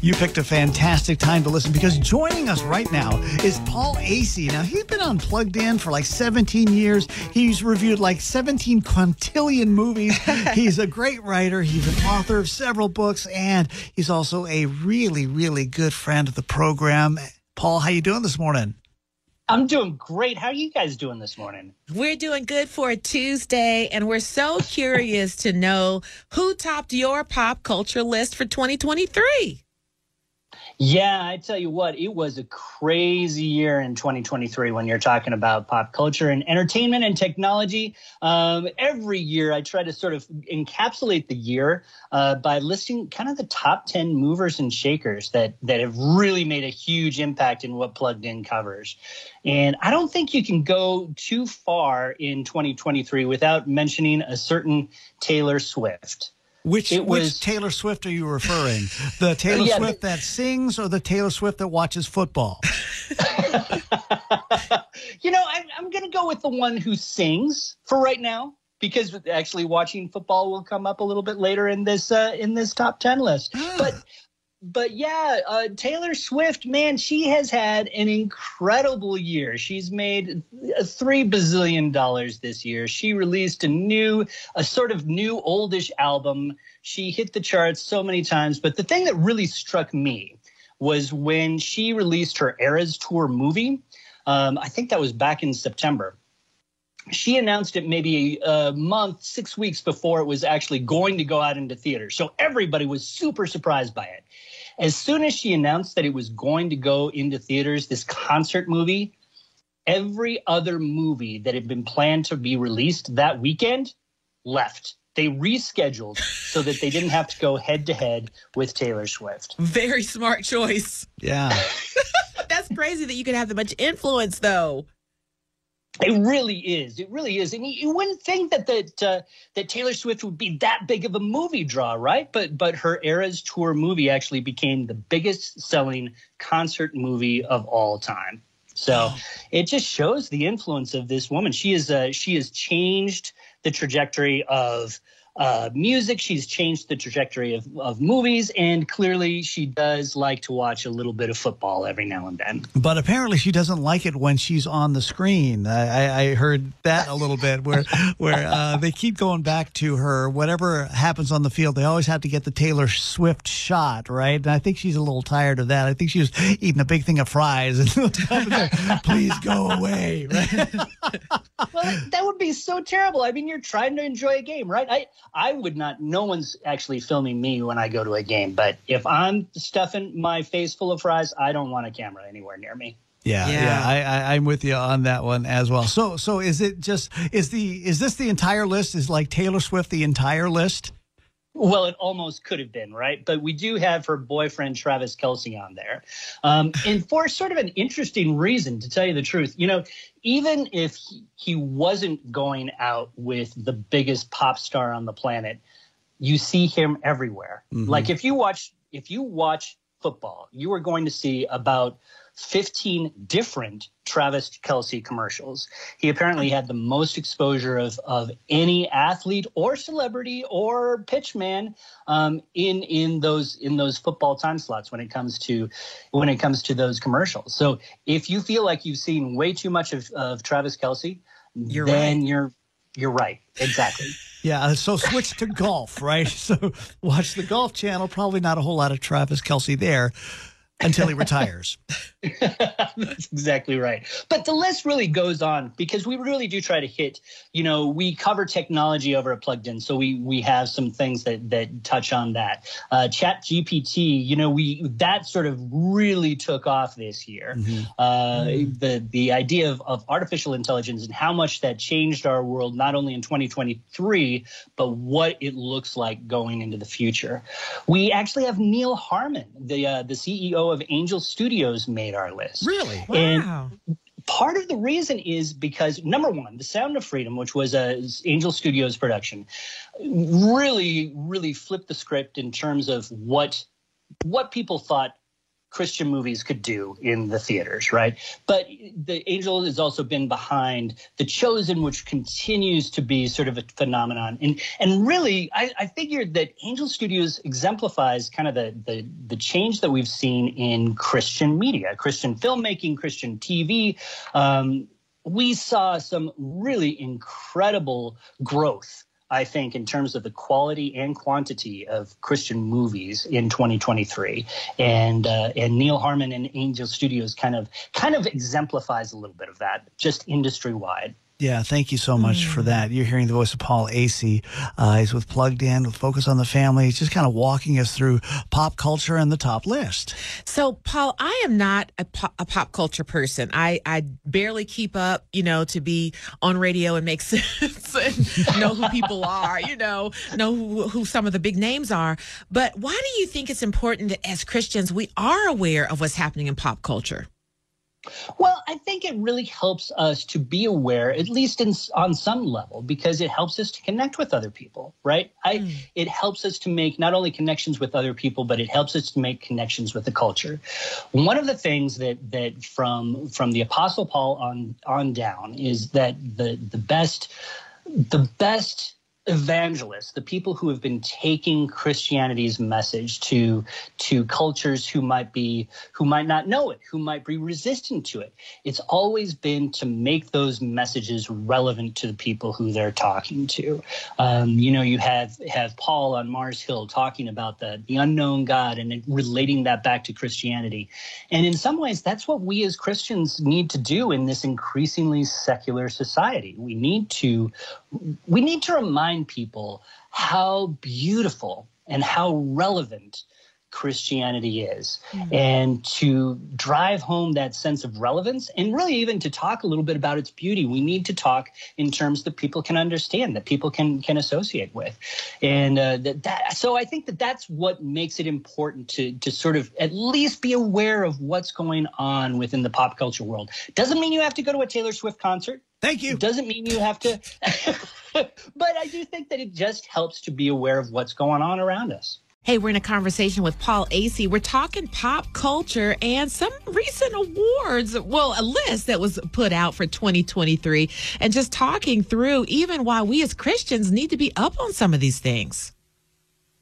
You picked a fantastic time to listen because joining us right now is Paul Asay. Now, he's been on Plugged In for like 17 years. He's reviewed like 17 quintillion movies. he's a great writer. He's an author of several books, and he's also a really, really good friend of the program. Paul, how you doing this morning? I'm doing great. How are you guys doing this morning? We're doing good for a Tuesday, and we're so curious to know who topped your pop culture list for 2023. Yeah, I tell you what, it was a crazy year in 2023 when you're talking about pop culture and entertainment and technology. Um, every year, I try to sort of encapsulate the year uh, by listing kind of the top 10 movers and shakers that that have really made a huge impact in what Plugged In covers. And I don't think you can go too far in 2023 without mentioning a certain Taylor Swift. Which was, which Taylor Swift are you referring? The Taylor yeah, Swift that sings or the Taylor Swift that watches football? you know, I, I'm going to go with the one who sings for right now because actually watching football will come up a little bit later in this uh, in this top 10 list. but but yeah, uh, Taylor Swift, man, she has had an incredible year. She's made three bazillion dollars this year. She released a new, a sort of new oldish album. She hit the charts so many times. But the thing that really struck me was when she released her Eras Tour movie. Um, I think that was back in September she announced it maybe a month, six weeks before it was actually going to go out into theaters. So everybody was super surprised by it. As soon as she announced that it was going to go into theaters, this concert movie, every other movie that had been planned to be released that weekend left. They rescheduled so that they didn't have to go head to head with Taylor Swift. Very smart choice. Yeah. That's crazy that you can have that much influence, though. It really is. It really is. And you, wouldn't think that that uh, that Taylor Swift would be that big of a movie draw, right? But but her Eras Tour movie actually became the biggest selling concert movie of all time. So it just shows the influence of this woman. She is uh, she has changed the trajectory of uh, music. She's changed the trajectory of, of movies, and clearly she does like to watch a little bit of football every now and then. But apparently she doesn't like it when she's on the screen. I, I heard that a little bit, where where uh, they keep going back to her. Whatever happens on the field, they always have to get the Taylor Swift shot, right? And I think she's a little tired of that. I think she was eating a big thing of fries and please go away. Right? well, that would be so terrible. I mean, you're trying to enjoy a game, right? I I would not. No one's actually filming me when I go to a game. But if I'm stuffing my face full of fries, I don't want a camera anywhere near me. Yeah, yeah, yeah I, I, am with you on that one as well. So, so is it just is the is this the entire list? Is like Taylor Swift the entire list? Well, it almost could have been, right? But we do have her boyfriend, Travis Kelce, on there. Um, and for sort of an interesting reason, to tell you the truth, you know, even if he, he wasn't going out with the biggest pop star on the planet, you see him everywhere. Mm-hmm. Like if you watch, if you watch football, you are going to see about 15 different Travis Kelce commercials. He apparently had the most exposure of, of any athlete or celebrity or pitchman um, in in those in those football time slots when it comes to when it comes to those commercials. So if you feel like you've seen way too much of, of Travis Kelce, You're then right. you're you're right. Exactly. Yeah, so switch to golf, right? So watch the Golf Channel. Probably not a whole lot of Travis Kelce there until he retires. That's exactly right. But the list really goes on because we really do try to hit, you know, we cover technology over at Plugged In. So we we have some things that that touch on that. Uh, Chat GPT, you know, we that sort of really took off this year. Uh, The the idea of, of artificial intelligence and how much that changed our world, not only in 2023, but what it looks like going into the future. We actually have Neal Harmon, the uh, the CEO of Angel Studios, made our list. Really? And Wow. part of the reason is because number one, The Sound of Freedom, which was a Angel Studios production, really, really flipped the script in terms of what what people thought Christian movies could do in the theaters, right? But the Angel has also been behind The Chosen, which continues to be sort of a phenomenon. And and really, I, I figured that Angel Studios exemplifies kind of the, the the change that we've seen in Christian media, Christian filmmaking, Christian TV. Um, we saw some really incredible growth I think, in terms of the quality and quantity of Christian movies in 2023, and uh, and Neal Harmon and Angel Studios kind of kind of exemplifies a little bit of that, just industry wide. Yeah, thank you so much for that. You're hearing the voice of Paul Asay. Uh, he's with Plugged In, with Focus on the Family. He's just kind of walking us through pop culture and the top list. So, Paul, I am not a pop, a pop culture person. I, I barely keep up, you know, to be on radio and make sense and know who people are, you know, know who, who some of the big names are. But why do you think it's important that as Christians we are aware of what's happening in pop culture? Well, I think it really helps us to be aware, at least in, on some level, because it helps us to connect with other people, right? I, hmm. It helps us to make not only connections with other people, but it helps us to make connections with the culture. One of the things that that from from the Apostle Paul on on down is that the the best the best evangelists, the people who have been taking Christianity's message to to cultures who might be who might not know it, who might be resistant to it. It's always been to make those messages relevant to the people who they're talking to. Um, you know, you have have Paul on Mars Hill talking about the the unknown God and relating that back to Christianity. And in some ways, that's what we as Christians need to do in this increasingly secular society. We need to we need to remind people how beautiful and how relevant Christianity is, and to drive home that sense of relevance, and really even to talk a little bit about its beauty. We need to talk in terms that people can understand, that people can can associate with, and uh, that, that. So I think that that's what makes it important to to sort of at least be aware of what's going on within the pop culture world. Doesn't mean you have to go to a Taylor Swift concert. Thank you. Doesn't mean you have to, but I do think that it just helps to be aware of what's going on around us. Hey, we're in a conversation with Paul Asay. We're talking pop culture and some recent awards. Well, a list that was put out for 2023 and just talking through even why we as Christians need to be up on some of these things.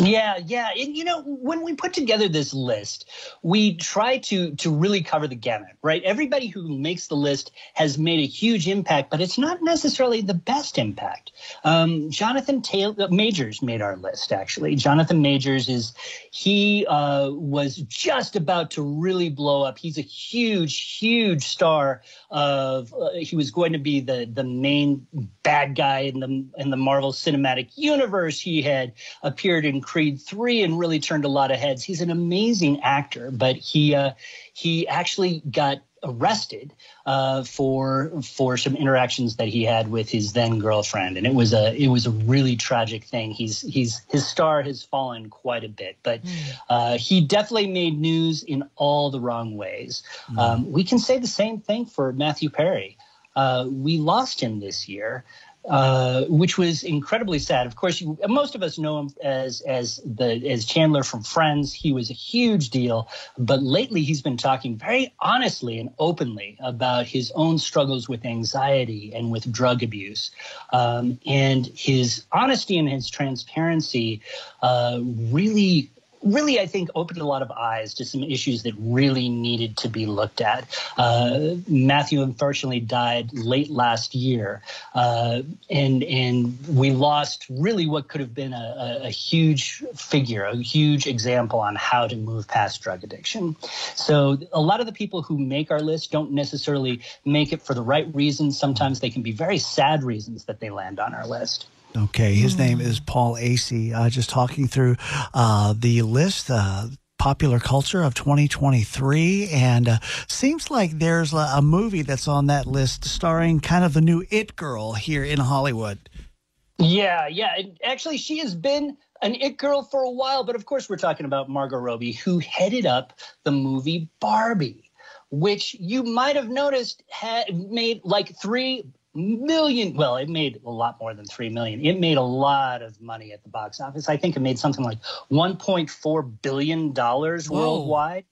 Yeah, yeah. And you know, when we put together this list, we try to to really cover the gamut, right? Everybody who makes the list has made a huge impact, but it's not necessarily the best impact. Um, Jonathan Taylor Majors made our list actually. Jonathan Majors is he uh, was just about to really blow up. He's a huge, huge star of. Uh, he was going to be the the main bad guy in the in the Marvel Cinematic Universe. He had appeared in Creed 3 and really turned a lot of heads. He's an amazing actor, but he uh, he actually got arrested uh, for for some interactions that he had with his then girlfriend, and it was a it was a really tragic thing. He's he's his star has fallen quite a bit, but uh, he definitely made news in all the wrong ways. Um, we can say the same thing for Matthew Perry. Uh, we lost him this year uh, which was incredibly sad. Of course, you, most of us know him as as the as Chandler from Friends. He was a huge deal, but lately he's been talking very honestly and openly about his own struggles with anxiety and with drug abuse, um, and his honesty and his transparency uh, really really, I think, opened a lot of eyes to some issues that really needed to be looked at. Uh, Matthew unfortunately died late last year, uh, and and we lost really what could have been a, a, huge figure, a huge example on how to move past drug addiction. So a lot of the people who make our list don't necessarily make it for the right reasons. Sometimes they can be very sad reasons that they land on our list. Okay, his name is Paul Asay. Uh, just talking through uh, the list, uh, popular culture of 2023, and uh, seems like there's a, a, movie that's on that list starring kind of the new It Girl here in Hollywood. Yeah, yeah. Actually, she has been an It Girl for a while, but of course, we're talking about Margot Robbie, who headed up the movie Barbie which you might have noticed had made like three million well it made a lot more than 3 million. It made a lot of money at the box office. I think it made something like 1.4 billion dollars worldwide.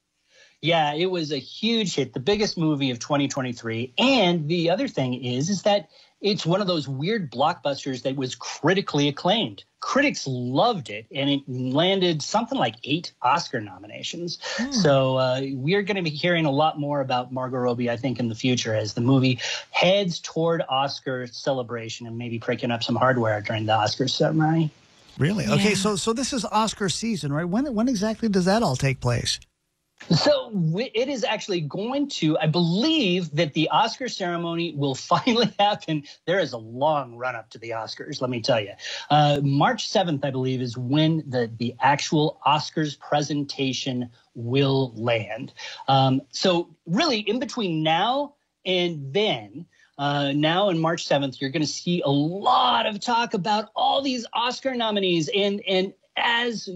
Yeah it was a huge hit the biggest movie of 2023 and the other thing is is that it's one of those weird blockbusters that was critically acclaimed. Critics loved it, and it landed something like eight Oscar nominations. Hmm. So uh, we're going to be hearing a lot more about Margot Robbie, I think, in the future as the movie heads toward Oscar celebration and maybe breaking up some hardware during the Oscar ceremony. Really? Yeah. Okay, so so this is Oscar season, right? When when exactly does that all take place? So it is actually going to, I believe that the Oscar ceremony will finally happen. There is a long run up to the Oscars, let me tell you. Uh, March 7th, I believe, is when the, the actual Oscars presentation will land. Um, so, really, in between now and then, uh, now in March 7th, you're going to see a lot of talk about all these Oscar nominees and and as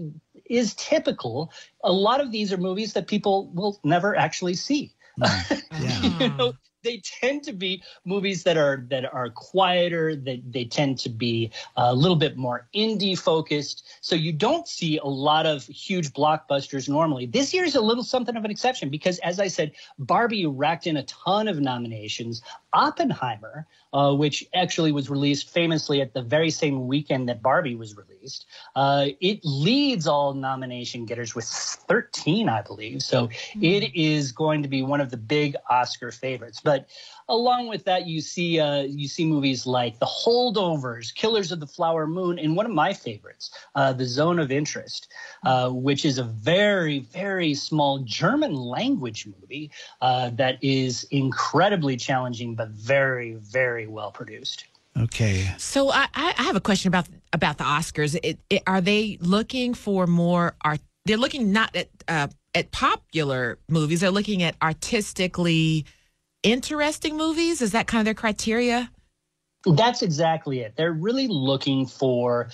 is typical, a lot of these are movies that people will never actually see. Mm. Yeah. you know, they tend to be movies that are that are quieter that they, they tend to be a little bit more indie focused so you don't see a lot of huge blockbusters normally this year is a little something of an exception because as i said barbie racked in a ton of nominations oppenheimer uh, which actually was released famously at the very same weekend that barbie was released. Uh, it leads all nomination getters with 13 i believe. So mm-hmm. it is going to be one of the big oscar favorites. But but along with that, you see uh, you see movies like The Holdovers, Killers of the Flower Moon, and one of my favorites, uh, The Zone of Interest, uh, which is a very very small German language movie uh, that is incredibly challenging but very very well produced. Okay. So I, I have a question about about the Oscars. It, it, are they looking for more art? They're looking not at uh, at popular movies. They're looking at artistically interesting movies? Is that kind of their criteria? That's exactly it. They're really looking for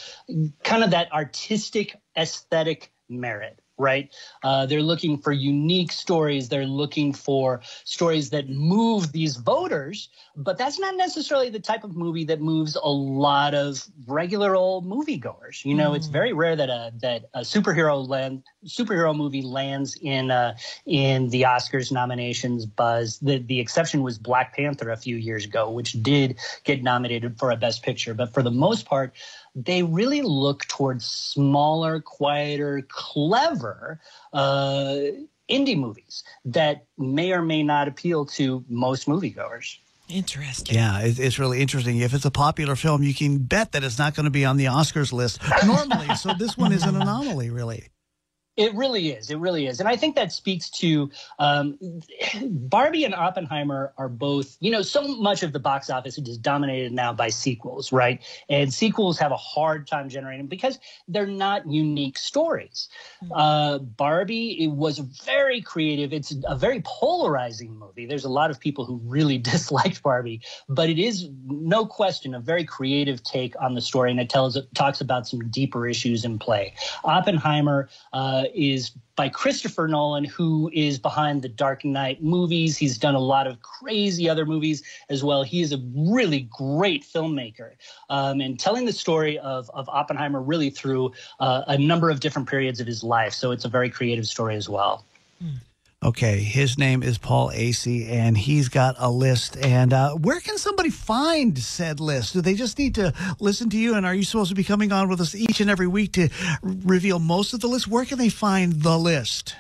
kind of that artistic aesthetic merit right? Uh, they're looking for unique stories. They're looking for stories that move these voters, but that's not necessarily the type of movie that moves a lot of regular old moviegoers. You know, mm. it's very rare that a that a superhero land superhero movie lands in uh, in the Oscars nominations buzz. The the exception was Black Panther a few years ago, which did get nominated for a Best Picture, but for the most part they really look towards smaller, quieter, clever uh, indie movies that may or may not appeal to most moviegoers. Interesting. Yeah, it's really interesting. If it's a popular film, you can bet that it's not going to be on the Oscars list normally. so this one is an anomaly, really. It really is. It really is. And I think that speaks to um, Barbie and Oppenheimer are both, you know, so much of the box office is dominated now by sequels, right? And sequels have a hard time generating because they're not unique stories. Hmm. Uh, Barbie it was very creative. It's a very polarizing movie. There's a lot of people who really disliked Barbie, but it is no question a very creative take on the story, and it tells it talks about some deeper issues in play. Oppenheimer. Uh, is by Christopher Nolan, who is behind the Dark Knight movies. He's done a lot of crazy other movies as well. He is a really great filmmaker um, and telling the story of, of Oppenheimer really through uh, a number of different periods of his life. So it's a very creative story as well. Okay, his name is Paul Asay, and he's got a list. And uh, where can somebody find said list? Do they just need to listen to you? And are you supposed to be coming on with us each and every week to reveal most of the list? Where can they find the list?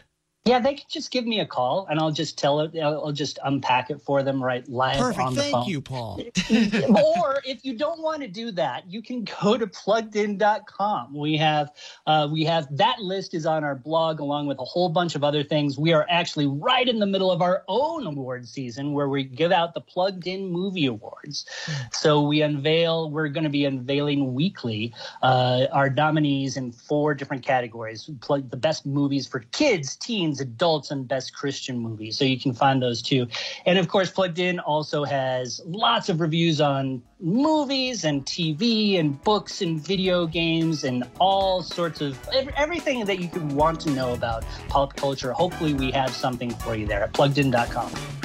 Yeah, they can just give me a call and I'll just tell it. I'll, just unpack it for them right live Perfect. on the Thank phone. you, Paul. or if you don't want to do that, you can go to pluggedin.com. We have uh, we have that list is on our blog along with a whole bunch of other things. We are actually right in the middle of our own award season where we give out the Plugged In Movie Awards. So we unveil. We're going to be unveiling weekly uh, our nominees in four different categories: plug the best movies for kids, teens, adults, and best Christian movies. So you can find those too. And of course, Plugged In also has lots of reviews on movies and TV and books and video games and all sorts of everything that you could want to know about pop culture. Hopefully, we have something for you there at pluggedin.com.